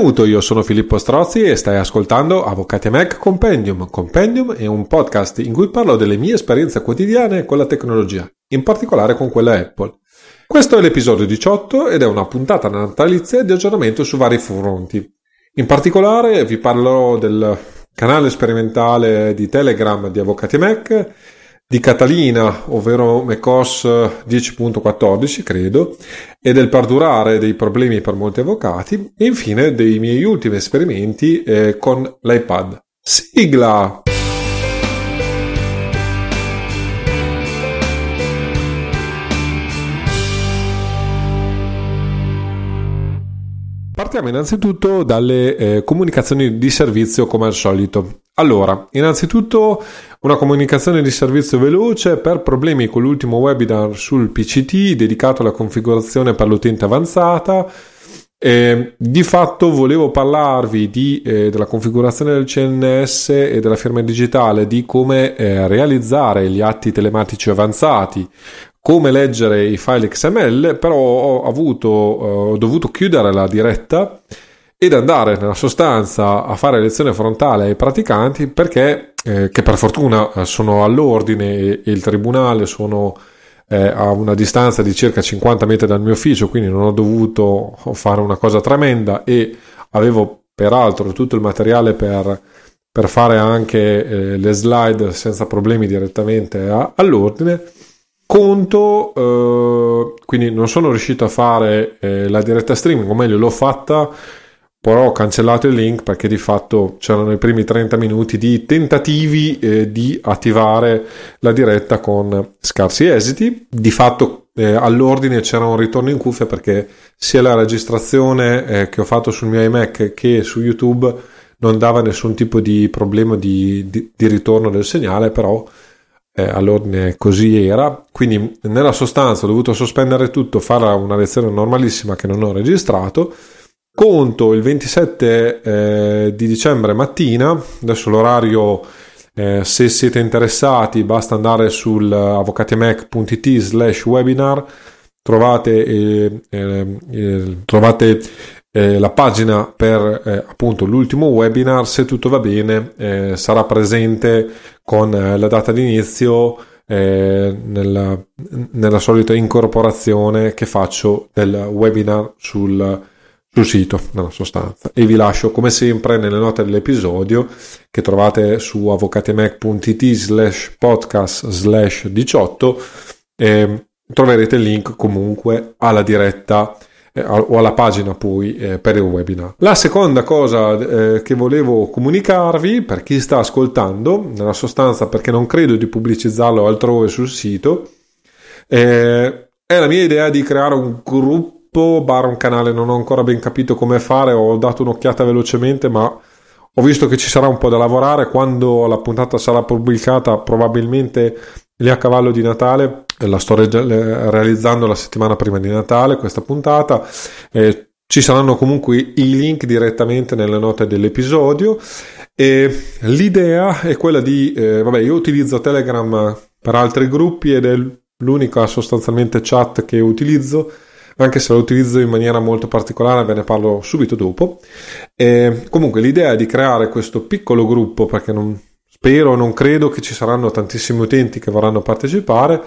Benvenuto, io sono Filippo Strozzi e stai ascoltando Avvocati Mac Compendium. Compendium è un podcast in cui parlo delle mie esperienze quotidiane con la tecnologia, in particolare con quella Apple. Questo è l'episodio 18 ed è una puntata natalizia di aggiornamento su vari fronti. In particolare vi parlerò del canale sperimentale di Telegram di Avvocati Mac di Catalina, ovvero macOS 10.14, credo, e del perdurare dei problemi per molti avvocati, e infine dei miei ultimi esperimenti eh, con l'iPad. Sigla! Partiamo innanzitutto dalle eh, comunicazioni di servizio come al solito. Allora, innanzitutto una comunicazione di servizio veloce per problemi con l'ultimo webinar sul PCT dedicato alla configurazione per l'utente avanzata. Eh, di fatto volevo parlarvi di, eh, della configurazione del CNS e della firma digitale, di come eh, realizzare gli atti telematici avanzati, come leggere i file XML, però ho, avuto, ho dovuto chiudere la diretta ed andare nella sostanza a fare lezione frontale ai praticanti perché, eh, che per fortuna eh, sono all'ordine e il tribunale sono eh, a una distanza di circa 50 metri dal mio ufficio, quindi non ho dovuto fare una cosa tremenda e avevo peraltro tutto il materiale per, per fare anche eh, le slide senza problemi direttamente a, all'ordine. Conto, eh, quindi non sono riuscito a fare eh, la diretta streaming, o meglio l'ho fatta però ho cancellato il link perché di fatto c'erano i primi 30 minuti di tentativi eh, di attivare la diretta con scarsi esiti. Di fatto eh, all'ordine c'era un ritorno in cuffia perché sia la registrazione eh, che ho fatto sul mio iMac che su YouTube non dava nessun tipo di problema di, di, di ritorno del segnale, però eh, all'ordine così era. Quindi nella sostanza ho dovuto sospendere tutto, fare una lezione normalissima che non ho registrato Conto il 27 eh, di dicembre mattina, adesso l'orario eh, se siete interessati basta andare sul avvocatimac.it slash webinar, trovate, eh, eh, eh trovate eh, la pagina per appunto l'ultimo webinar, se tutto va bene sarà presente con la data di inizio nella, nella solita incorporazione che faccio del webinar sul sul sito nella sostanza. E vi lascio come sempre nelle note dell'episodio che trovate su avvocatemac.it slash podcast slash 18 e troverete il link comunque alla diretta eh, o alla pagina poi eh, per il webinar. La seconda cosa eh, che volevo comunicarvi per chi sta ascoltando, nella sostanza perché non credo di pubblicizzarlo altrove sul sito, eh, è la mia idea di creare un gruppo barra un canale, non ho ancora ben capito come fare, ho dato un'occhiata velocemente, ma ho visto che ci sarà un po' da lavorare. Quando la puntata sarà pubblicata, probabilmente lì a cavallo di Natale, la sto re- realizzando la settimana prima di Natale, questa puntata. Eh, ci saranno comunque i link direttamente nelle note dell'episodio. E l'idea è quella di, eh, vabbè, io utilizzo Telegram per altri gruppi ed è l'unica sostanzialmente chat che utilizzo anche se lo utilizzo in maniera molto particolare, ve ne parlo subito dopo. E comunque l'idea è di creare questo piccolo gruppo, perché non, spero, non credo che ci saranno tantissimi utenti che vorranno partecipare,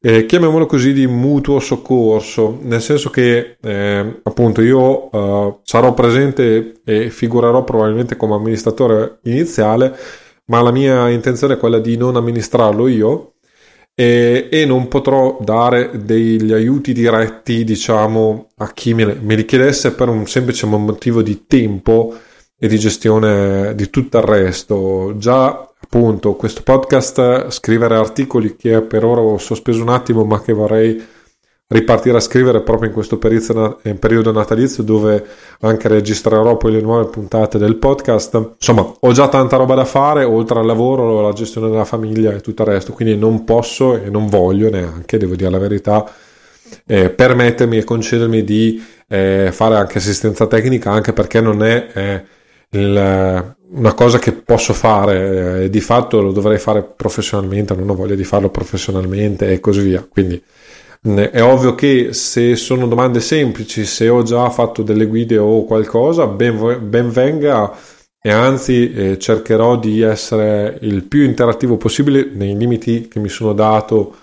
eh, chiamiamolo così di mutuo soccorso, nel senso che eh, appunto io eh, sarò presente e figurerò probabilmente come amministratore iniziale, ma la mia intenzione è quella di non amministrarlo io, e, e, non potrò dare degli aiuti diretti, diciamo, a chi me, me li chiedesse per un semplice motivo di tempo e di gestione di tutto il resto. Già appunto questo podcast, scrivere articoli che per ora ho sospeso un attimo, ma che vorrei ripartire a scrivere proprio in questo periodo, in periodo natalizio dove anche registrerò poi le nuove puntate del podcast. Insomma, ho già tanta roba da fare, oltre al lavoro, la gestione della famiglia e tutto il resto, quindi non posso e non voglio neanche, devo dire la verità, eh, permettermi e concedermi di eh, fare anche assistenza tecnica, anche perché non è eh, il, una cosa che posso fare, eh, di fatto lo dovrei fare professionalmente, non ho voglia di farlo professionalmente e così via. Quindi è ovvio che se sono domande semplici, se ho già fatto delle guide o qualcosa, ben, ben venga e anzi eh, cercherò di essere il più interattivo possibile nei limiti che mi sono dato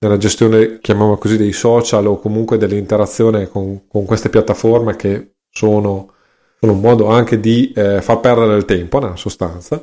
nella gestione, chiamiamola così, dei social o comunque dell'interazione con, con queste piattaforme che sono, sono, un modo anche di eh, far perdere il tempo nella sostanza.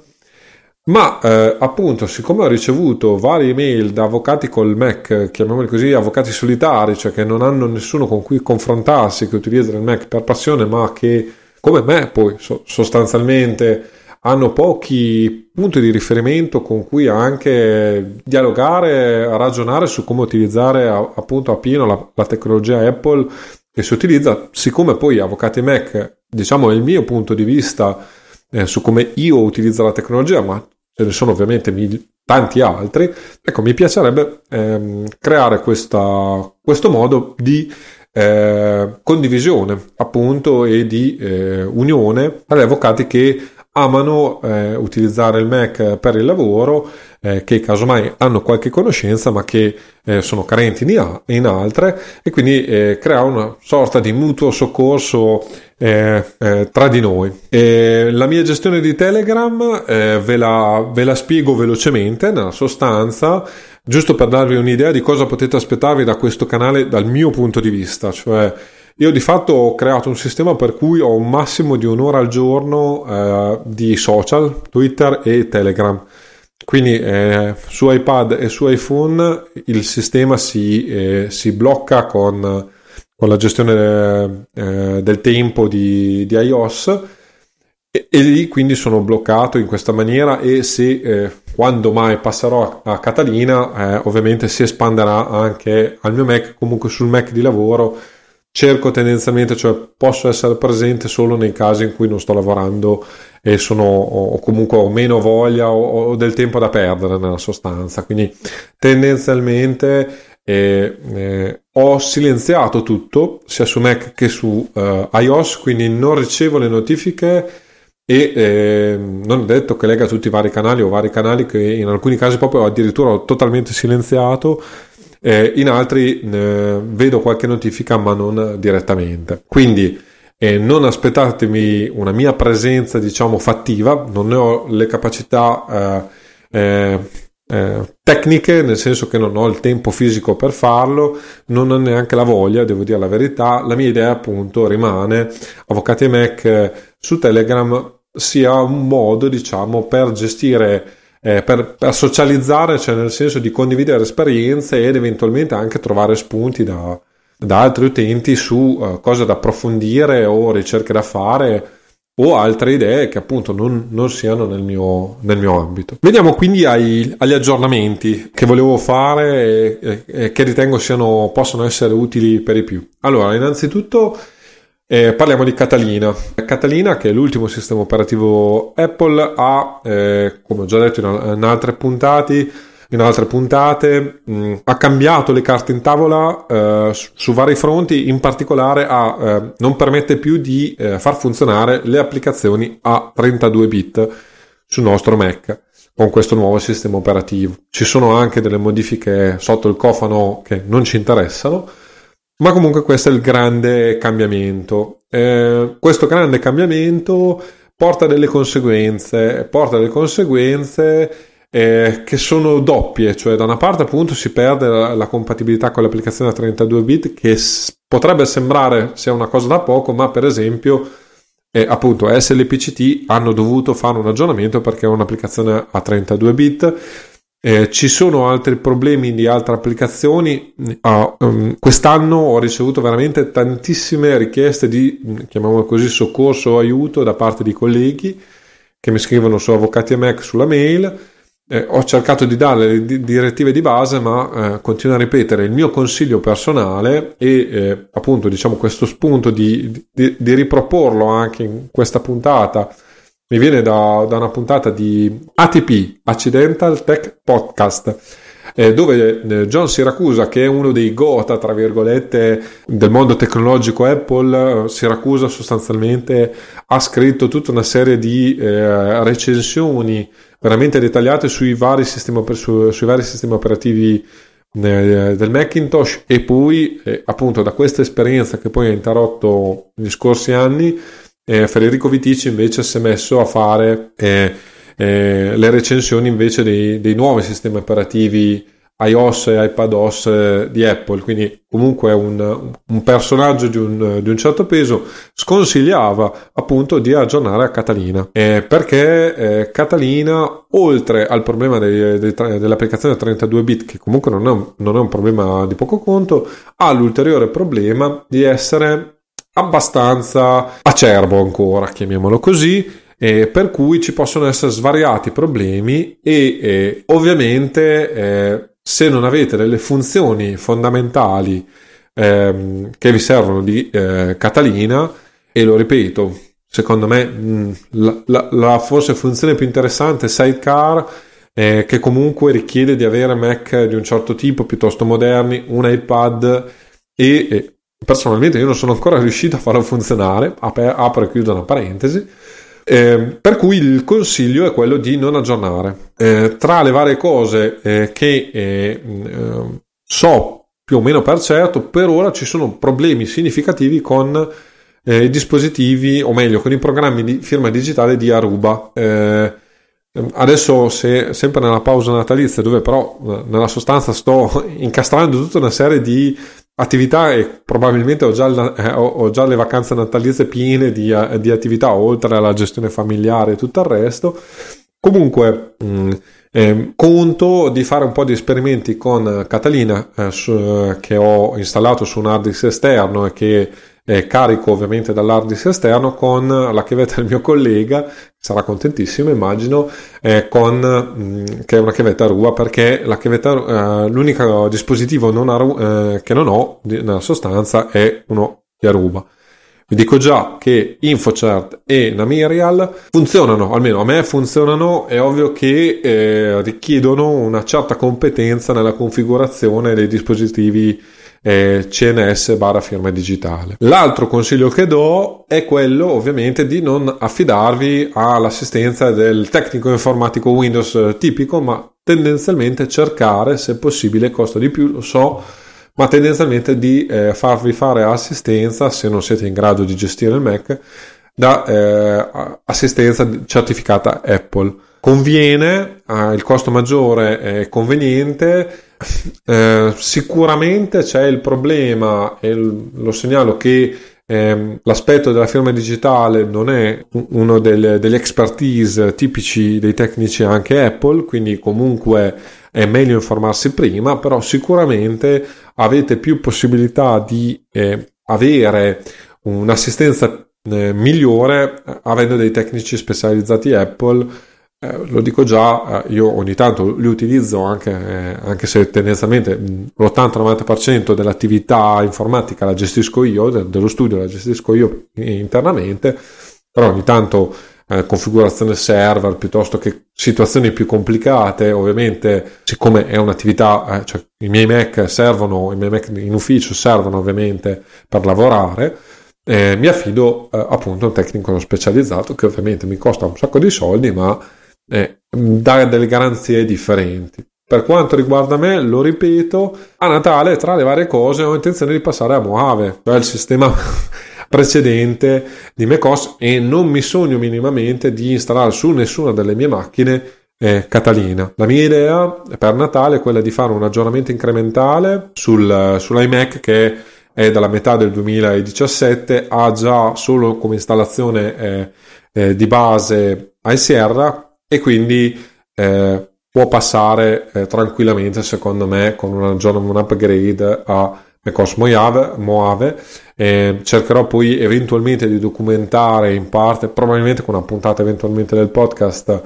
Ma eh, appunto, siccome ho ricevuto varie email da avvocati col Mac, chiamiamoli così, avvocati solitari, cioè che non hanno nessuno con cui confrontarsi, che utilizzano il Mac per passione, ma che come me poi so- sostanzialmente hanno pochi punti di riferimento con cui anche dialogare, ragionare su come utilizzare a, appunto a pieno la, la, tecnologia Apple che si utilizza, siccome poi avvocati Mac, diciamo il mio punto di vista eh, su come io utilizzo la tecnologia, ma ce ne sono ovviamente mil- tanti altri, ecco mi piacerebbe ehm, creare questa, questo modo di eh, condivisione appunto e di eh, unione agli avvocati che amano eh, utilizzare il Mac per il lavoro, eh, che casomai hanno qualche conoscenza ma che eh, sono carenti in, in, altre e quindi eh, crea una sorta di mutuo soccorso eh, eh, tra di noi. la mia gestione di Telegram ve la, ve la spiego velocemente nella sostanza giusto per darvi un'idea di cosa potete aspettarvi da questo canale dal mio punto di vista, cioè io di fatto ho creato un sistema per cui ho un massimo di un'ora al giorno eh, di social, Twitter e Telegram. Quindi eh, su iPad e su iPhone il sistema si, eh, si blocca con, con, la gestione eh, del tempo di, di iOS e, e, lì quindi sono bloccato in questa maniera e se eh, quando mai passerò a, a Catalina eh, ovviamente si espanderà anche al mio Mac, comunque sul Mac di lavoro cerco tendenzialmente, cioè posso essere presente solo nei casi in cui non sto lavorando e sono o comunque ho meno voglia o, o del tempo da perdere nella sostanza. Quindi tendenzialmente eh, eh, ho silenziato tutto sia su Mac che su uh, iOS, quindi non ricevo le notifiche e eh, non è detto che lega tutti i vari canali o vari canali che in alcuni casi proprio addirittura ho totalmente silenziato eh, in altri eh, vedo qualche notifica ma non direttamente. Quindi eh, non aspettatevi una mia presenza diciamo fattiva, non ne ho le capacità eh, eh, eh, tecniche, nel senso che non ho il tempo fisico per farlo, non ho neanche la voglia, devo dire la verità. La mia idea appunto rimane Avvocati Mac su Telegram sia un modo diciamo per gestire eh, per, per, socializzare, cioè nel senso di condividere esperienze ed eventualmente anche trovare spunti da, da altri utenti su uh, cose da approfondire o ricerche da fare o altre idee che appunto non, non siano nel mio, nel mio, ambito. Vediamo quindi ai, agli aggiornamenti che volevo fare e, e, e che ritengo siano, possano essere utili per i più. Allora, innanzitutto eh, parliamo di Catalina. Catalina, che è l'ultimo sistema operativo Apple, ha, eh, come ho già detto in, in, altre puntate, in altre puntate mh, ha cambiato le carte in tavola eh, su, su, vari fronti, in particolare ha, eh, non permette più di eh, far funzionare le applicazioni a 32 bit sul nostro Mac con questo nuovo sistema operativo. Ci sono anche delle modifiche sotto il cofano che non ci interessano ma comunque questo è il grande cambiamento. Eh, questo grande cambiamento porta delle conseguenze, porta delle conseguenze eh, che sono doppie, cioè da una parte appunto si perde la, la compatibilità con l'applicazione a 32 bit che s- potrebbe sembrare sia una cosa da poco, ma per esempio eh, appunto SLPCT hanno dovuto fare un aggiornamento perché è un'applicazione a 32 bit eh, ci sono altri problemi di altre applicazioni. Uh, um, quest'anno ho ricevuto veramente tantissime richieste di, chiamiamolo così, soccorso o aiuto da parte di colleghi che mi scrivono su Avvocati e Mac sulla mail. Eh, ho cercato di dare le di- direttive di base, ma eh, continuo a ripetere il mio consiglio personale e eh, appunto diciamo questo spunto di, di, di riproporlo anche in questa puntata mi viene da, da una puntata di ATP, Accidental Tech Podcast, eh, dove eh, John Siracusa, che è uno dei gota, tra virgolette, del mondo tecnologico Apple, Siracusa sostanzialmente ha scritto tutta una serie di eh, recensioni veramente dettagliate sui vari sistemi, su, sui vari sistemi operativi eh, del Macintosh. E poi eh, appunto da questa esperienza che poi ha interrotto negli scorsi anni eh, Federico Vitici invece si è messo a fare eh, eh, le recensioni invece dei, dei, nuovi sistemi operativi iOS e iPadOS eh, di Apple, quindi comunque un, un personaggio di un, di un, certo peso. Sconsigliava appunto di aggiornare a Catalina, eh, perché eh, Catalina oltre al problema dei, dei, dell'applicazione 32 bit, che comunque non è, un, non è un problema di poco conto, ha l'ulteriore problema di essere abbastanza acerbo ancora, chiamiamolo così, eh, per cui ci possono essere svariati problemi e eh, ovviamente eh, se non avete delle funzioni fondamentali ehm, che vi servono di eh, Catalina, e lo ripeto, secondo me mh, la, la, la, forse funzione più interessante è Sidecar, eh, che comunque richiede di avere Mac di un certo tipo, piuttosto moderni, un iPad e personalmente io non sono ancora riuscito a farlo funzionare, apro e chiudo una parentesi, eh, per cui il consiglio è quello di non aggiornare. Eh, tra le varie cose eh, che eh, eh, so più o meno per certo, per ora ci sono problemi significativi con eh, i dispositivi, o meglio, con i programmi di firma digitale di Aruba. Adesso, se, sempre nella pausa natalizia, dove però nella sostanza sto incastrando tutta una serie di attività e probabilmente ho già, eh, ho già le vacanze natalizie piene di, eh, di, attività oltre alla gestione familiare e tutto il resto. Comunque, mh, mm, eh, conto di fare un po' di esperimenti con Catalina eh, su, che ho installato su un hard disk esterno e che eh, carico ovviamente dall'hard disk esterno con la chiavetta del mio collega, sarà contentissimo immagino, eh, con, mh, mm, che è una chiavetta Arua perché la chiavetta, eh, l'unico dispositivo non Aru, eh, che non ho nella sostanza è uno di Aruba. Vi dico già che InfoCert e Namirial funzionano, almeno a me funzionano, è ovvio che eh, richiedono una certa competenza nella configurazione dei dispositivi eh, CNS barra firma digitale. L'altro consiglio che do è quello ovviamente di non affidarvi all'assistenza del tecnico informatico Windows tipico, ma tendenzialmente cercare, se possibile, costa di più, lo so, ma tendenzialmente di eh, farvi fare assistenza, se non siete in grado di gestire il Mac, da eh, assistenza certificata Apple. Conviene, eh, il costo maggiore è conveniente, eh, sicuramente c'è il problema, e lo segnalo che eh, l'aspetto della firma digitale non è uno delle, degli expertise tipici dei tecnici anche Apple, quindi comunque è meglio informarsi prima, però sicuramente avete più possibilità di eh, avere un'assistenza eh, migliore avendo dei tecnici specializzati Apple eh, lo dico già, eh, io ogni tanto li utilizzo anche, eh, anche se tendenzialmente l'80-90% dell'attività informatica la gestisco io, de- dello studio la gestisco io internamente, però ogni tanto eh, configurazione server piuttosto che situazioni più complicate, ovviamente siccome è un'attività, eh, cioè i miei Mac servono, i miei Mac in ufficio servono ovviamente per lavorare, mi affido appunto a un tecnico specializzato che ovviamente mi costa un sacco di soldi, ma eh, dare delle garanzie differenti. Per quanto riguarda me, lo ripeto, a Natale tra le varie cose ho intenzione di passare a Mojave, cioè il sistema precedente di macOS e non mi sogno minimamente di installare su nessuna delle mie macchine eh, Catalina. La mia idea per Natale è quella di fare un aggiornamento incrementale sul, sull'iMac che è dalla metà del 2017, ha già solo come installazione eh, eh, di base iSierra e quindi eh, può passare eh, tranquillamente secondo me con un, un upgrade a macOS Mojave, Mojave. Eh, cercherò poi eventualmente di documentare in parte probabilmente con una puntata eventualmente del podcast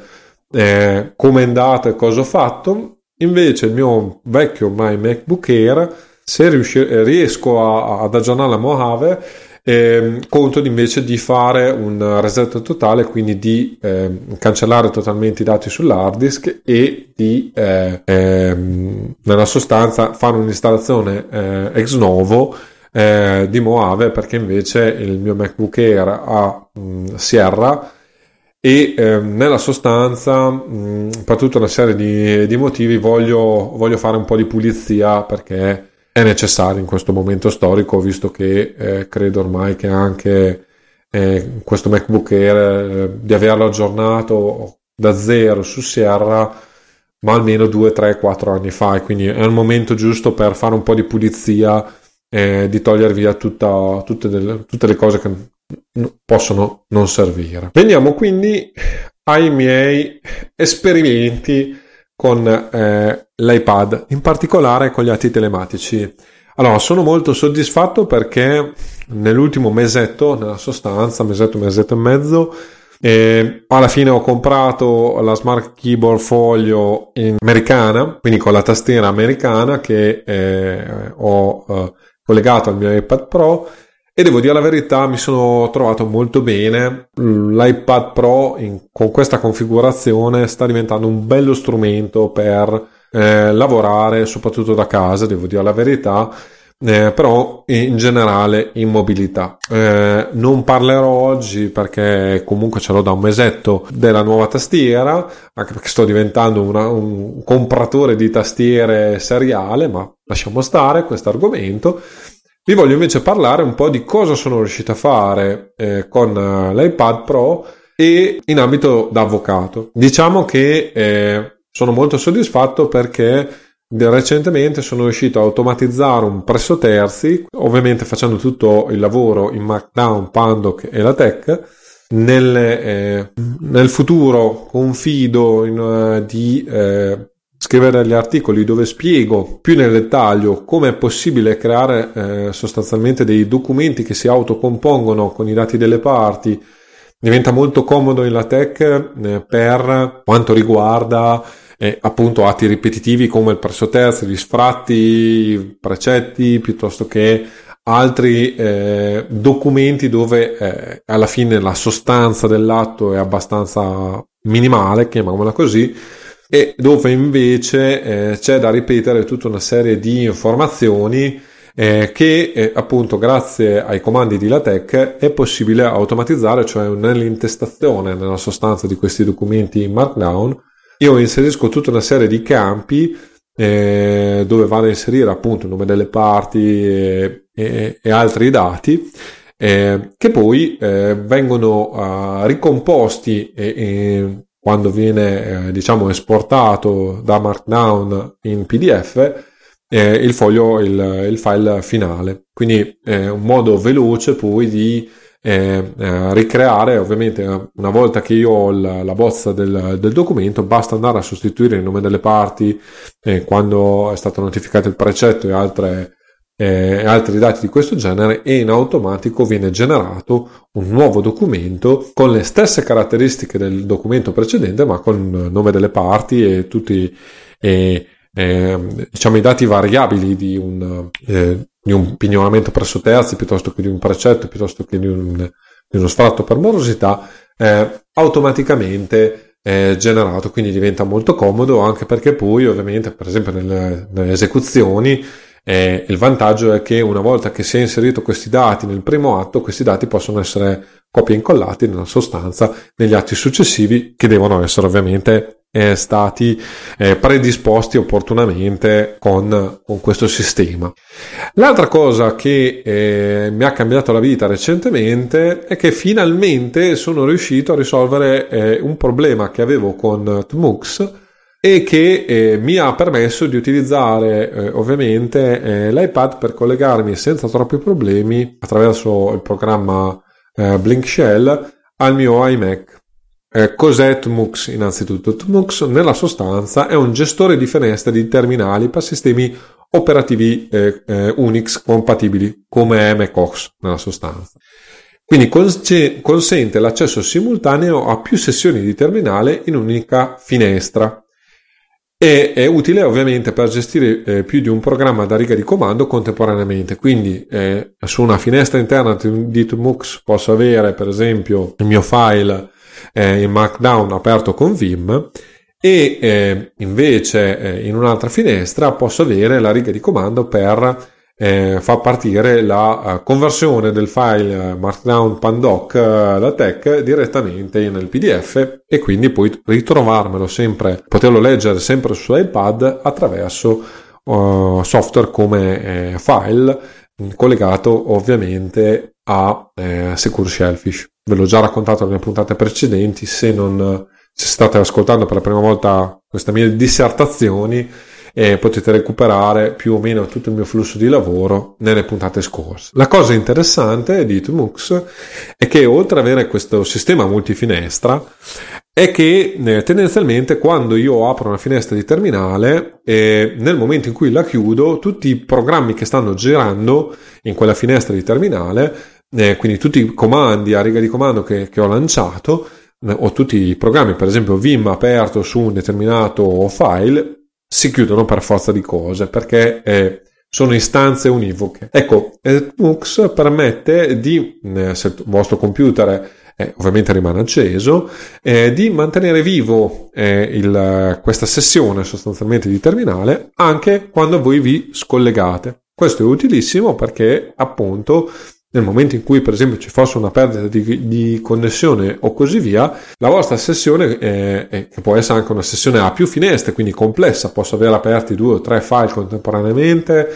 eh, come è andato e cosa ho fatto invece il mio vecchio ormai MacBook Air se riusci- riesco a, ad aggiornare la Mojave eh, conto invece di fare un reset totale, quindi di eh, cancellare totalmente i dati sull'hard disk e di eh, ehm, nella sostanza fare un'installazione eh, ex novo eh, di Moave perché invece il mio MacBook Air ha mh, Sierra e eh, nella sostanza mh, per tutta una serie di, di motivi voglio, voglio, fare un po' di pulizia perché è necessario in questo momento storico visto che eh, credo ormai che anche eh, questo MacBook Air eh, di averlo aggiornato da zero su Sierra ma almeno 2, 3, 4 anni fa e quindi è il momento giusto per fare un po' di pulizia e di togliere via tutta, tutte, delle, tutte le cose che possono non servire. Veniamo quindi ai miei esperimenti con eh, l'iPad, in particolare con gli atti telematici. Allora, sono molto soddisfatto perché nell'ultimo mesetto, nella sostanza, mesetto, mesetto e mezzo, eh, alla fine ho comprato la Smart Keyboard Folio americana, quindi con la tastiera americana che eh, ho eh, collegato al mio iPad Pro e devo dire la verità, mi sono trovato molto bene. L'iPad Pro in, con questa configurazione sta diventando un bello strumento per eh, lavorare, soprattutto da casa, devo dire la verità. Eh, però in generale in mobilità. Eh, non parlerò oggi perché comunque ce l'ho da un mesetto della nuova tastiera, anche perché sto diventando una, un compratore di tastiere seriale, ma lasciamo stare questo argomento. Vi voglio invece parlare un po' di cosa sono riuscito a fare eh, con uh, l'iPad Pro e in ambito da avvocato. Diciamo che eh, sono molto soddisfatto perché recentemente sono riuscito a automatizzare un presso terzi, ovviamente facendo tutto il lavoro in Markdown, Pandoc e la Tech. Nel, eh, nel futuro confido in, uh, di eh, scrivere degli articoli dove spiego più nel dettaglio come è possibile creare eh, sostanzialmente dei documenti che si autocompongono con i dati delle parti. Diventa molto comodo in LaTeX eh, per quanto riguarda eh, appunto atti ripetitivi come il presso terzi, gli sfratti, precetti piuttosto che altri eh, documenti dove eh, alla fine la sostanza dell'atto è abbastanza minimale, chiamiamola così, e dove invece eh, c'è da ripetere tutta una serie di informazioni eh, che eh, appunto grazie ai comandi di LaTeX è possibile automatizzare, cioè nell'intestazione nella sostanza di questi documenti in Markdown io inserisco tutta una serie di campi eh, dove vado a inserire appunto il nome delle parti e, e, e altri dati eh, che poi eh, vengono uh, ricomposti quando viene eh, diciamo esportato da Markdown in PDF eh, il foglio, il, il, file finale. Quindi è un modo veloce poi di eh, eh, ricreare, ovviamente una volta che io ho la, la bozza del, del, documento, basta andare a sostituire il nome delle parti eh, quando è stato notificato il precetto e altre eh, altri dati di questo genere e in automatico viene generato un nuovo documento con le stesse caratteristiche del documento precedente ma con il nome delle parti e tutti eh, eh, diciamo i dati variabili di un, eh, di un pignoramento presso terzi piuttosto che di un precetto piuttosto che di, un, di uno sfratto per morosità eh, automaticamente generato quindi diventa molto comodo anche perché poi ovviamente per esempio nelle, nelle esecuzioni eh, il vantaggio è che una volta che si è inserito questi dati nel primo atto, questi dati possono essere copia incollati nella sostanza negli atti successivi che devono essere ovviamente eh, stati eh, predisposti opportunamente con, con, questo sistema. L'altra cosa che eh, mi ha cambiato la vita recentemente è che finalmente sono riuscito a risolvere eh, un problema che avevo con Tmux e che eh, mi ha permesso di utilizzare eh, ovviamente eh, l'iPad per collegarmi senza troppi problemi attraverso il programma eh, Blink Shell al mio iMac. Eh, cos'è Tmux innanzitutto? Tmux nella sostanza è un gestore di finestre di terminali per sistemi operativi eh, Unix compatibili come macOS nella sostanza. Quindi consente l'accesso simultaneo a più sessioni di terminale in un'unica finestra e è utile ovviamente per gestire eh, più di un programma da riga di comando contemporaneamente. Quindi eh, su una finestra interna di Tmux posso avere per esempio il mio file eh, in Markdown aperto con Vim e eh, invece eh, in un'altra finestra posso avere la riga di comando per eh, fa partire la uh, conversione del file uh, Markdown Pandoc uh, da Tech direttamente nel PDF e quindi poi ritrovarmelo sempre, poterlo leggere sempre su iPad attraverso software come eh, file collegato ovviamente a eh, Secure Shellfish. Ve l'ho già raccontato nelle puntate precedenti, se non se state ascoltando per la prima volta queste mie dissertazioni e potete recuperare più o meno tutto il mio flusso di lavoro nelle puntate scorse. La cosa interessante di Tmux è che oltre ad avere questo sistema multifinestra è che eh, tendenzialmente quando io apro una finestra di terminale eh, nel momento in cui la chiudo tutti i programmi che stanno girando in quella finestra di terminale eh, quindi tutti i comandi a riga di comando che, che ho lanciato eh, o tutti i programmi per esempio Vim aperto su un determinato file si chiudono per forza di cose perché eh, sono istanze univoche. Ecco, Mux permette di, eh, se il vostro computer eh, ovviamente rimane acceso, eh, di mantenere vivo eh, il, questa sessione sostanzialmente di terminale anche quando voi vi scollegate. Questo è utilissimo perché appunto nel momento in cui per esempio ci fosse una perdita di, di connessione o così via, la vostra sessione, è, è, che può essere anche una sessione a più finestre, quindi complessa, posso avere aperti due o tre file contemporaneamente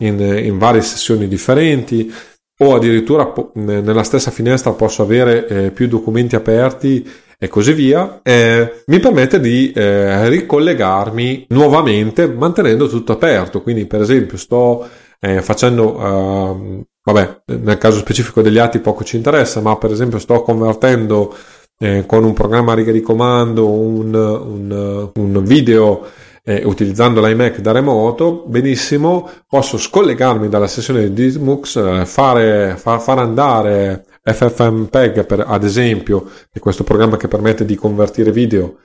in, in varie sessioni differenti, o addirittura nella stessa finestra posso avere eh, più documenti aperti e così via, eh, mi permette di eh, ricollegarmi nuovamente mantenendo tutto aperto. Quindi, per esempio, sto eh, facendo uh, Vabbè, nel caso specifico degli atti poco ci interessa, ma per esempio sto convertendo eh, con un programma a riga di comando un, un, un video eh, utilizzando l'iMac da remoto, benissimo, posso scollegarmi dalla sessione di Smux, eh, fare, far, far andare FFmpeg per, ad esempio, che è questo programma che permette di convertire video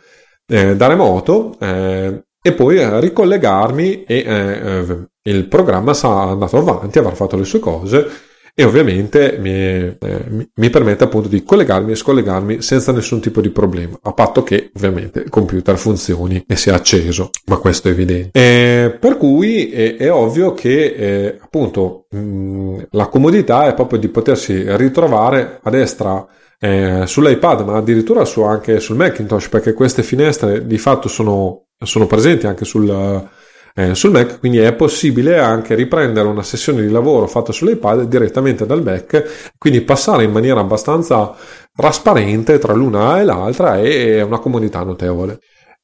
eh, da remoto, eh, e poi ricollegarmi e eh, il programma sarà andato avanti, avrà fatto le sue cose e ovviamente mi, eh, mi, permette appunto di collegarmi e scollegarmi senza nessun tipo di problema, a patto che ovviamente il computer funzioni e sia acceso, ma questo è evidente. Eh, per cui è, è ovvio che eh, appunto mh, mm, la comodità è proprio di potersi ritrovare a destra eh, sull'iPad, ma addirittura su, anche sul Macintosh, perché queste finestre di fatto sono, sono presenti anche sul eh, sul Mac, quindi è possibile anche riprendere una sessione di lavoro fatta sull'iPad direttamente dal Mac, quindi passare in maniera abbastanza trasparente tra l'una e l'altra è una comodità notevole.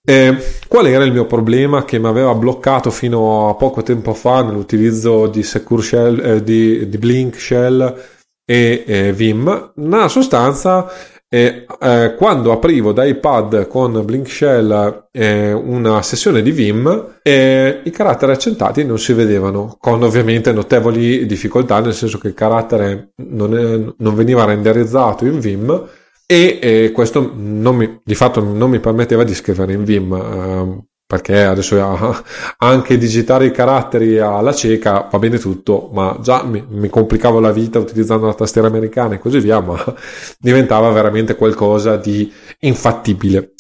Eh, qual era il mio problema che mi aveva bloccato fino a poco tempo fa nell'utilizzo di Secure Shell, eh, di, di, Blink Shell e eh, Vim? Nella sostanza e eh, quando aprivo da iPad con Blink Shell eh, una sessione di Vim eh, i caratteri accentati non si vedevano con ovviamente notevoli difficoltà nel senso che il carattere non, è, non veniva renderizzato in Vim e questo mi, di fatto non mi permetteva di scrivere in Vim ehm, perché adesso anche digitare i caratteri alla cieca va bene tutto, ma già mi, mi, complicavo la vita utilizzando la tastiera americana e così via, ma diventava veramente qualcosa di infattibile.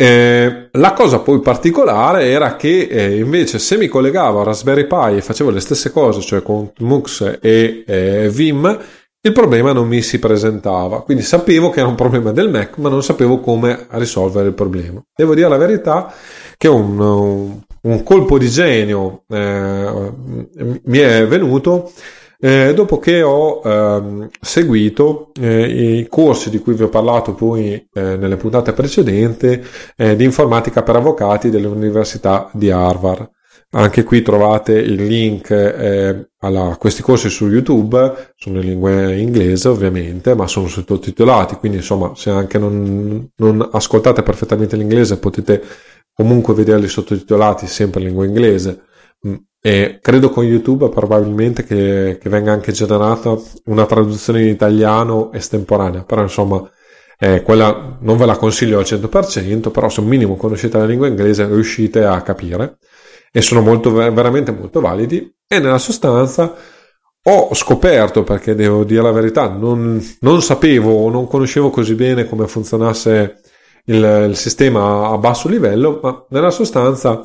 Eh, la cosa poi particolare era che eh, invece se mi collegavo a Raspberry Pi e facevo le stesse cose, cioè con Mux e eh, Vim, il problema non mi si presentava. Quindi sapevo che era un problema del Mac, ma non sapevo come risolvere il problema. Devo dire la verità che un, un colpo di genio eh, mi è venuto eh, dopo che ho eh, seguito i corsi di cui vi ho parlato poi eh, nelle puntate precedenti eh, di informatica per avvocati dell'Università di Harvard. Anche qui trovate il link eh, a questi corsi su YouTube, sono in lingua inglese ovviamente, ma sono sottotitolati, quindi insomma se anche non, non ascoltate perfettamente l'inglese potete comunque vederli sottotitolati sempre in lingua inglese. Mm, e credo con YouTube probabilmente che, che venga anche generata una traduzione in italiano estemporanea, però insomma eh, quella non ve la consiglio al 100%, però se un minimo conoscete la lingua inglese riuscite a capire e sono molto, veramente molto validi. E nella sostanza ho scoperto, perché devo dire la verità, non, non sapevo o non conoscevo così bene come funzionasse il, il sistema a basso livello, ma nella sostanza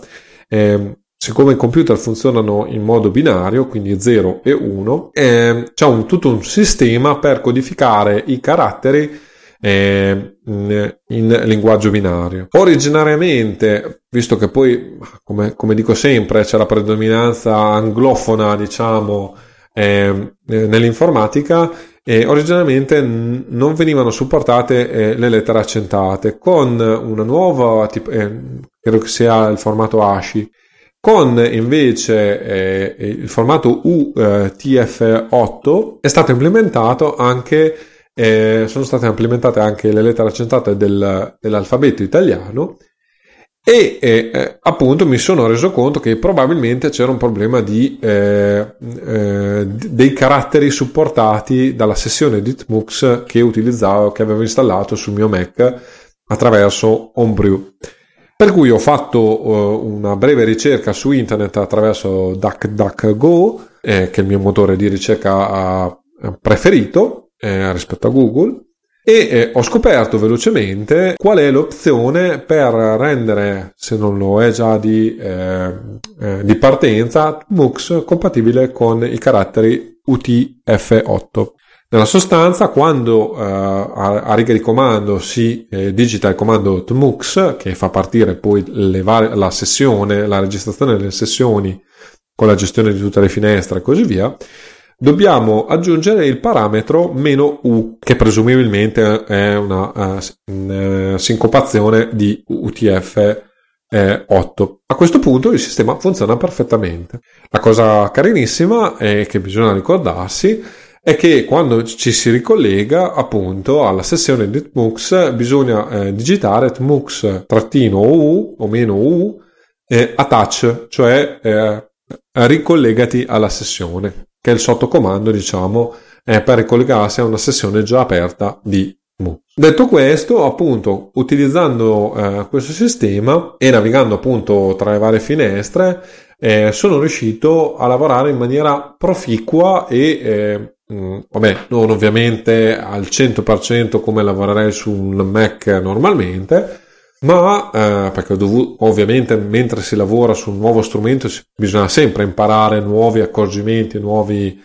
eh, siccome i computer funzionano in modo binario, quindi 0 e 1, eh, c'è un, tutto un sistema per codificare i caratteri eh, in, in, linguaggio binario. Originariamente, visto che poi, come, come dico sempre, c'è la predominanza anglofona, diciamo, eh, nell'informatica, e originariamente n- non venivano supportate eh, le lettere accentate con una nuova tipo, eh, credo che sia il formato ASCII con invece eh, il formato UTF8 è stato implementato anche eh, sono state implementate anche le lettere accentate del, dell'alfabeto italiano e eh, appunto mi sono reso conto che probabilmente c'era un problema di, eh, eh, dei caratteri supportati dalla sessione di Tmux che utilizzavo, che avevo installato sul mio Mac attraverso Homebrew. Per cui ho fatto uh, una breve ricerca su internet attraverso DuckDuckGo, eh, che è il mio motore di ricerca uh, preferito eh, rispetto a Google, e eh, ho scoperto velocemente qual è l'opzione per rendere, se non lo è già di, eh, eh, di partenza, MUX compatibile con i caratteri UTF8. Nella sostanza, quando eh, a, a, riga di comando si eh, digita il comando tmux, che fa partire poi var- la sessione, la registrazione delle sessioni con la gestione di tutte le finestre e così via, dobbiamo aggiungere il parametro meno "-u", che presumibilmente è una uh, sincopazione di UTF 8. A questo punto il sistema funziona perfettamente. La cosa carinissima è che bisogna ricordarsi è che quando ci si ricollega appunto alla sessione di Tmux bisogna eh, digitare Tmux-u o meno u eh, attach, cioè eh, ricollegati alla sessione che è il sottocomando, diciamo, è per ricollegarsi a una sessione già aperta di Mu. Detto questo, appunto, utilizzando eh, questo sistema e navigando appunto tra le varie finestre, eh, sono riuscito a lavorare in maniera proficua e eh, mh, mm, vabbè, non ovviamente al 100% come lavorerei su un Mac normalmente, ma eh, perché dovut- ovviamente mentre si lavora su un nuovo strumento bisogna sempre imparare nuovi accorgimenti, nuovi,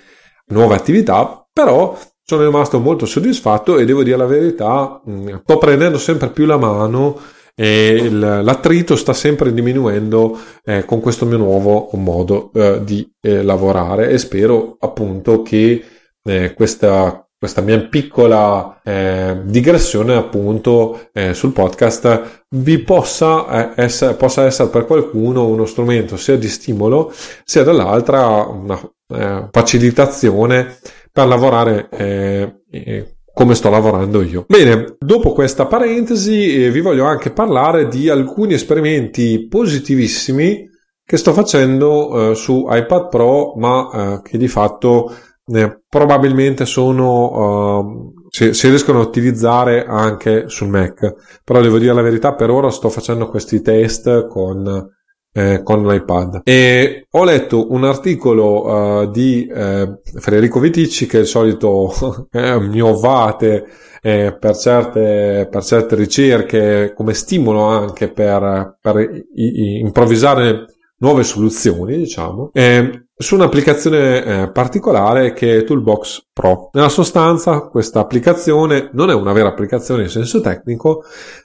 nuove attività, però sono rimasto molto soddisfatto e devo dire la verità, mm, sto prendendo sempre più la mano e il, l'attrito sta sempre diminuendo eh, con questo mio nuovo modo eh, di eh, lavorare e spero appunto che eh, questa questa mia piccola eh, digressione appunto eh, sul podcast vi possa, eh, essere, possa essere per qualcuno uno strumento sia di stimolo sia dall'altra una eh, facilitazione per lavorare eh, come sto lavorando io. Bene, dopo questa parentesi eh, vi voglio anche parlare di alcuni esperimenti positivissimi che sto facendo su iPad Pro ma che di fatto eh, probabilmente sono uh, si, si, riescono a utilizzare anche sul Mac. Però devo dire la verità per ora sto facendo questi test con, eh, con l'iPad. E ho letto un articolo uh, di eh, Federico Viticci che è il solito mio vate eh, per, certe, per certe ricerche come stimolo anche per, per i, i, improvvisare nuove soluzioni diciamo. Eh, su un'applicazione eh, particolare che è Toolbox Pro. Nella sostanza questa applicazione non è una vera applicazione in senso tecnico,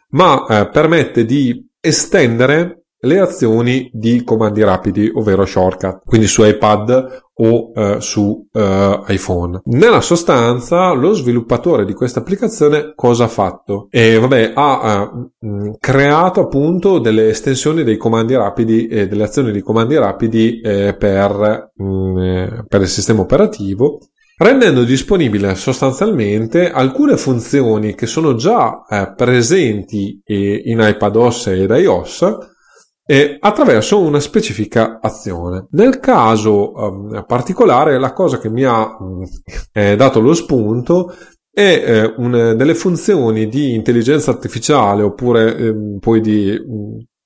ma eh, permette di estendere le azioni di comandi rapidi, ovvero shortcut, quindi su iPad o eh, su eh, iPhone. Nella sostanza, lo sviluppatore di questa applicazione cosa ha fatto? E vabbè, ha eh, creato appunto delle estensioni dei comandi rapidi e delle azioni di comandi rapidi eh, per, mh, mm, eh, per il sistema operativo rendendo disponibile sostanzialmente alcune funzioni che sono già eh, presenti in iPadOS ed iOS e attraverso una specifica azione. Nel caso um, particolare, la cosa che mi ha um, eh, dato lo spunto è eh, una delle funzioni di intelligenza artificiale oppure eh, poi di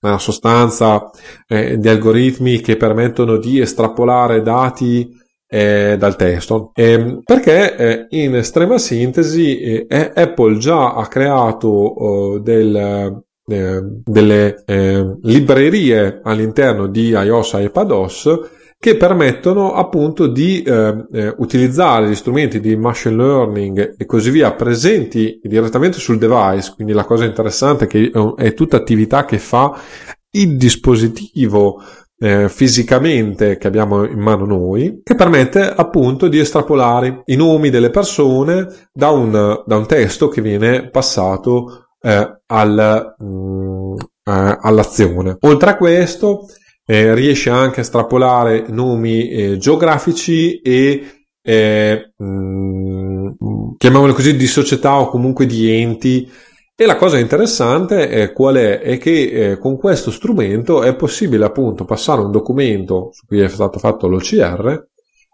una mm, sostanza eh, di algoritmi che permettono di estrapolare dati eh, dal testo eh, perché eh, in estrema sintesi eh, Apple già ha creato oh, del eh, delle eh, librerie all'interno di iOS e iPadOS che permettono appunto di eh, eh, utilizzare gli strumenti di machine learning e così via presenti direttamente sul device. Quindi la cosa interessante è che è tutta attività che fa il dispositivo eh, fisicamente che abbiamo in mano noi, che permette appunto di estrapolare i nomi delle persone da un, da un testo che viene passato eh, al, mh, mm, eh, all'azione. Oltre a questo, eh, riesce anche a estrapolare nomi eh, geografici e eh, mh, mm, chiamiamoli così di società o comunque di enti e la cosa interessante è qual è? È che eh, con questo strumento è possibile appunto passare un documento su cui è stato fatto l'OCR,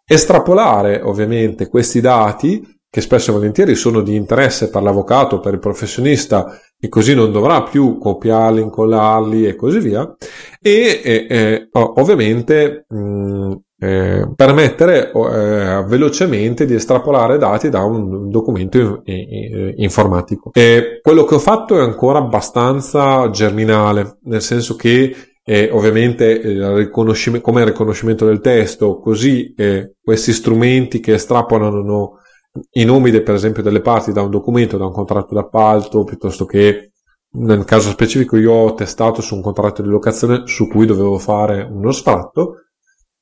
estrapolare ovviamente questi dati che spesso e volentieri sono di interesse per l'avvocato, per il professionista e così non dovrà più copiarli, incollarli e così via e eh, eh, ovviamente mh, eh, permettere eh, velocemente di estrapolare dati da un documento in, informatico. E quello che ho fatto è ancora abbastanza germinale, nel senso che eh, ovviamente il riconoscimento, come il riconoscimento del testo, così eh, questi strumenti che estrapolano i nomi de, per esempio delle parti da un documento, da un contratto d'appalto, piuttosto che nel caso specifico io ho testato su un contratto di locazione su cui dovevo fare uno sfratto.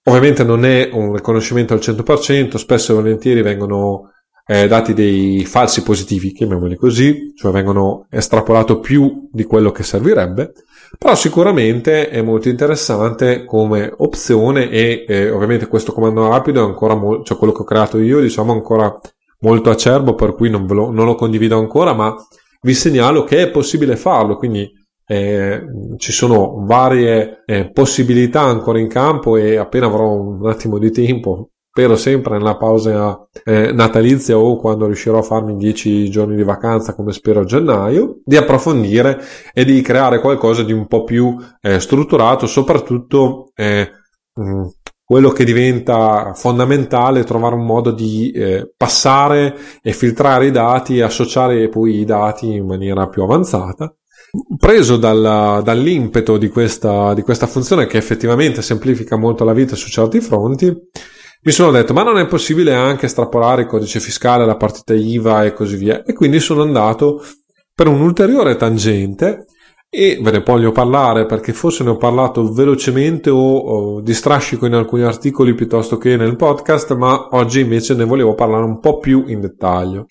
Ovviamente non è un riconoscimento al 100%, spesso e volentieri vengono eh, dati dei falsi positivi, chiamiamoli così, cioè vengono estrapolato più di quello che servirebbe, però sicuramente è molto interessante come opzione e eh, ovviamente questo comando rapido è ancora molto, cioè quello che ho creato io, diciamo ancora molto acerbo, per cui non, lo, non lo condivido ancora, ma vi segnalo che è possibile farlo, quindi eh, ci sono varie eh, possibilità ancora in campo e appena avrò un attimo di tempo, spero sempre nella pausa eh, natalizia o quando riuscirò a farmi 10 giorni di vacanza come spero a gennaio, di approfondire e di creare qualcosa di un po' più eh, strutturato, soprattutto eh, mh, quello che diventa fondamentale è trovare un modo di eh, passare e filtrare i dati e associare poi i dati in maniera più avanzata. Preso dalla, dall'impeto di questa, di questa funzione che effettivamente semplifica molto la vita su certi fronti, mi sono detto ma non è possibile anche estrapolare il codice fiscale, la partita IVA e così via. E quindi sono andato per un'ulteriore tangente e ve ne voglio parlare perché forse ne ho parlato velocemente o, o di strascico in alcuni articoli piuttosto che nel podcast ma oggi invece ne volevo parlare un po' più in dettaglio.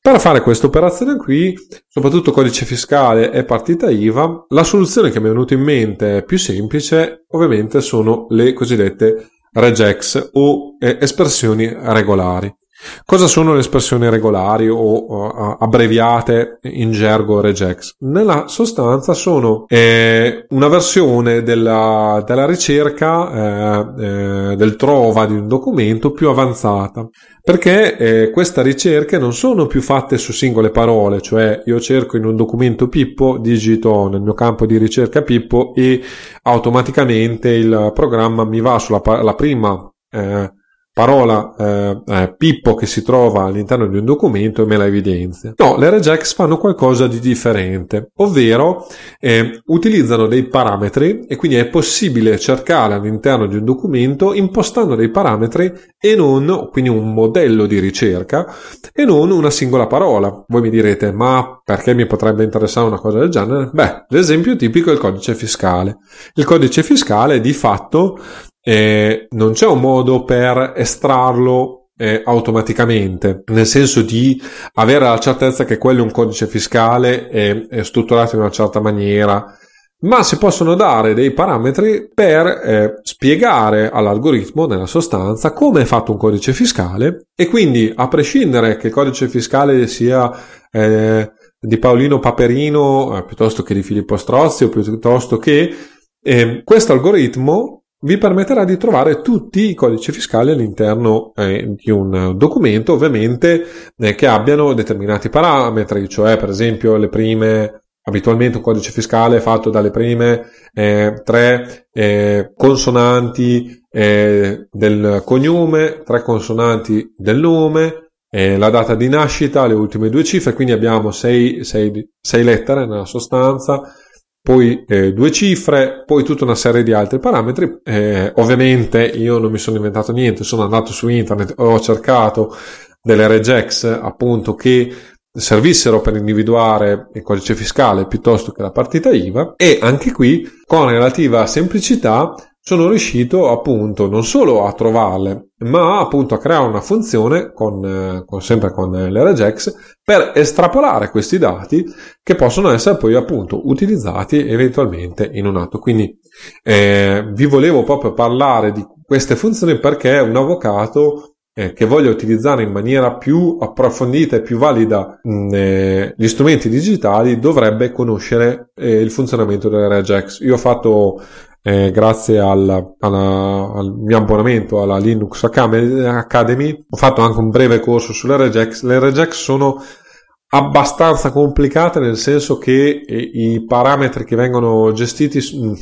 Per fare questa operazione qui, soprattutto codice fiscale e partita IVA, la soluzione che mi è venuta in mente più semplice ovviamente sono le cosiddette regex o eh, espressioni regolari. Cosa sono le espressioni regolari o abbreviate in gergo regex? Nella sostanza sono eh, una versione della, della ricerca eh, eh, del trova di un documento più avanzata perché eh, queste ricerche non sono più fatte su singole parole, cioè io cerco in un documento Pippo, digito nel mio campo di ricerca Pippo e automaticamente il programma mi va sulla la prima eh, parola eh, eh, Pippo che si trova all'interno di un documento e me la evidenzia. No, le regex fanno qualcosa di differente, ovvero eh, utilizzano dei parametri e quindi è possibile cercare all'interno di un documento impostando dei parametri e non, quindi un modello di ricerca e non una singola parola. Voi mi direte, ma perché mi potrebbe interessare una cosa del genere? Beh, l'esempio tipico è il codice fiscale. Il codice fiscale di fatto eh, non c'è un modo per estrarlo eh, automaticamente, nel senso di avere la certezza che quello è un codice fiscale e è strutturato in una certa maniera, ma si possono dare dei parametri per eh, spiegare all'algoritmo, nella sostanza, come è fatto un codice fiscale. E quindi, a prescindere che il codice fiscale sia eh, di Paolino Paperino eh, piuttosto che di Filippo Strozzi o piuttosto che eh, questo algoritmo vi permetterà di trovare tutti i codici fiscali all'interno eh, di un documento, ovviamente eh, che abbiano determinati parametri, cioè per esempio le prime Abitualmente un codice fiscale è fatto dalle prime eh, tre eh, consonanti eh, del cognome, tre consonanti del nome, eh, la data di nascita, le ultime due cifre, quindi abbiamo sei, sei, sei lettere nella sostanza, poi eh, due cifre, poi tutta una serie di altri parametri. Eh, ovviamente io non mi sono inventato niente, sono andato su internet, ho cercato delle regex appunto che servissero per individuare il codice fiscale piuttosto che la partita IVA e anche qui con relativa semplicità sono riuscito appunto non solo a trovarle ma appunto a creare una funzione con, con sempre con le regex per estrapolare questi dati che possono essere poi appunto utilizzati eventualmente in un atto quindi eh, vi volevo proprio parlare di queste funzioni perché un avvocato eh, che voglia utilizzare in maniera più approfondita e più valida mh, eh, gli strumenti digitali dovrebbe conoscere eh, il funzionamento delle regex. Io ho fatto eh, grazie al, alla, al, mio abbonamento alla Linux Academy ho fatto anche un breve corso sulle regex. Le regex sono abbastanza complicate nel senso che eh, i parametri che vengono gestiti mm,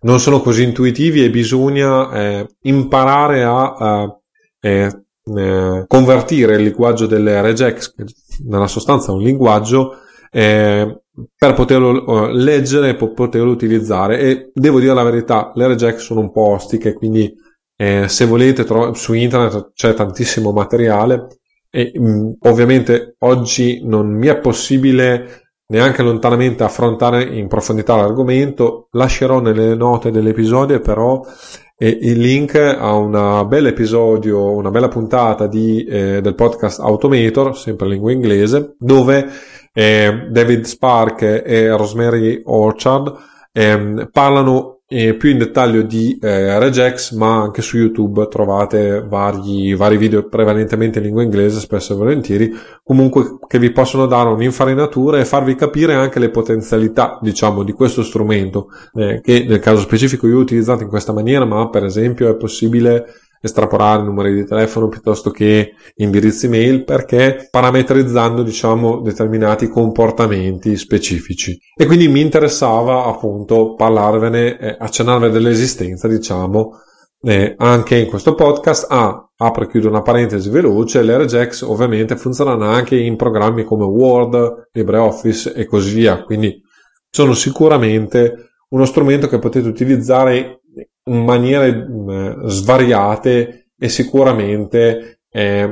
non sono così intuitivi e bisogna eh, imparare a, a eh, eh, convertire il linguaggio delle regex, che nella sostanza è un linguaggio, eh, per poterlo eh, leggere e poterlo utilizzare. E devo dire la verità, le regex sono un po' ostiche, quindi eh, se volete tro- su internet c'è tantissimo materiale e mh, mm, ovviamente oggi non mi è possibile neanche lontanamente affrontare in profondità l'argomento. Lascerò nelle note dell'episodio però e il link a un bel episodio, una bella puntata di, eh, del podcast Automator, sempre in lingua inglese, dove eh, David Spark e Rosemary Orchard eh, parlano e più in dettaglio di eh, Regex, ma anche su YouTube trovate vari, vari video prevalentemente in lingua inglese, spesso e volentieri, comunque che vi possono dare un'infarinatura e farvi capire anche le potenzialità, diciamo, di questo strumento, eh, che nel caso specifico io ho utilizzato in questa maniera, ma per esempio è possibile estrapolare numeri di telefono piuttosto che indirizzi mail perché parametrizzando diciamo determinati comportamenti specifici. E quindi mi interessava appunto parlarvene eh, accennarvi dell'esistenza diciamo eh, anche in questo podcast. Ah, apro e chiudo una parentesi veloce. Regex ovviamente funzionano anche in programmi come Word LibreOffice e così via. Quindi sono sicuramente uno strumento che potete utilizzare maniere mm, svariate e sicuramente è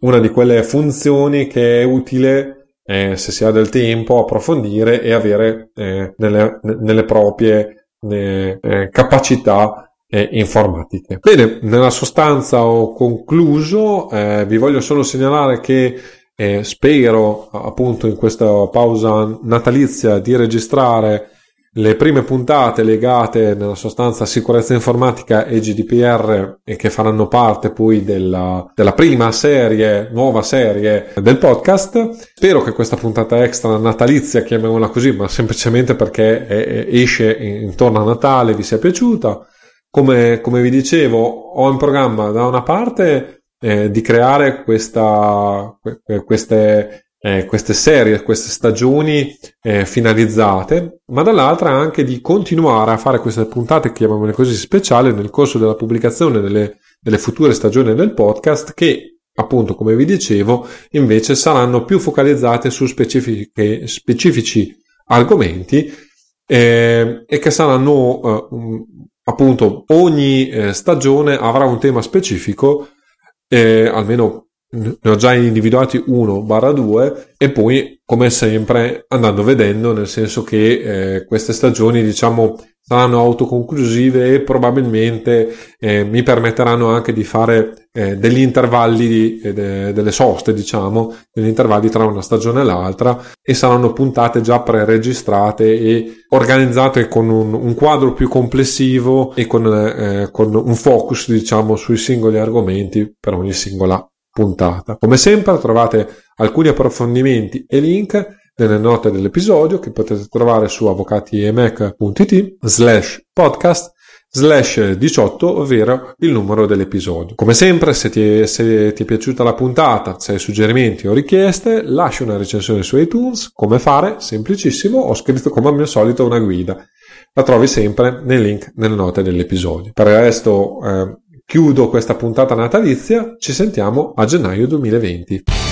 una di quelle funzioni che è utile eh, se si ha del tempo approfondire e avere eh, nelle, nelle, proprie eh, capacità eh, informatiche. Bene, nella sostanza ho concluso, eh, vi voglio solo segnalare che eh, spero appunto in questa pausa natalizia di registrare le prime puntate legate nella sostanza a sicurezza informatica e GDPR e che faranno parte poi della, della, prima serie, nuova serie del podcast. Spero che questa puntata extra natalizia, chiamiamola così, ma semplicemente perché esce intorno a Natale, vi sia piaciuta. Come, come vi dicevo, ho in programma da una parte eh, di creare questa, queste eh, queste serie, queste stagioni eh, finalizzate, ma dall'altra anche di continuare a fare queste puntate, chiamiamole così, speciali nel corso della pubblicazione delle, delle future stagioni del podcast che appunto come vi dicevo invece saranno più focalizzate su specifici argomenti eh, e che saranno eh, appunto ogni eh, stagione avrà un tema specifico eh, almeno ne ho già individuati 1 barra 2 e poi come sempre andando vedendo nel senso che eh, queste stagioni diciamo saranno autoconclusive e probabilmente eh, mi permetteranno anche di fare eh, degli intervalli di, eh, de, delle soste diciamo degli intervalli tra una stagione e l'altra e saranno puntate già pre-registrate e organizzate con un, un quadro più complessivo e con, eh, con un focus diciamo sui singoli argomenti per ogni singola puntata. Come sempre trovate alcuni approfondimenti e link nelle note dell'episodio che potete trovare su avvocatiemec.it slash podcast slash 18 ovvero il numero dell'episodio. Come sempre se ti, è, se ti è piaciuta la puntata, se hai suggerimenti o richieste lascia una recensione su iTunes, come fare? Semplicissimo, ho scritto come al mio solito una guida. La trovi sempre nel link nelle note dell'episodio. Per il resto eh, Chiudo questa puntata natalizia, ci sentiamo a gennaio 2020.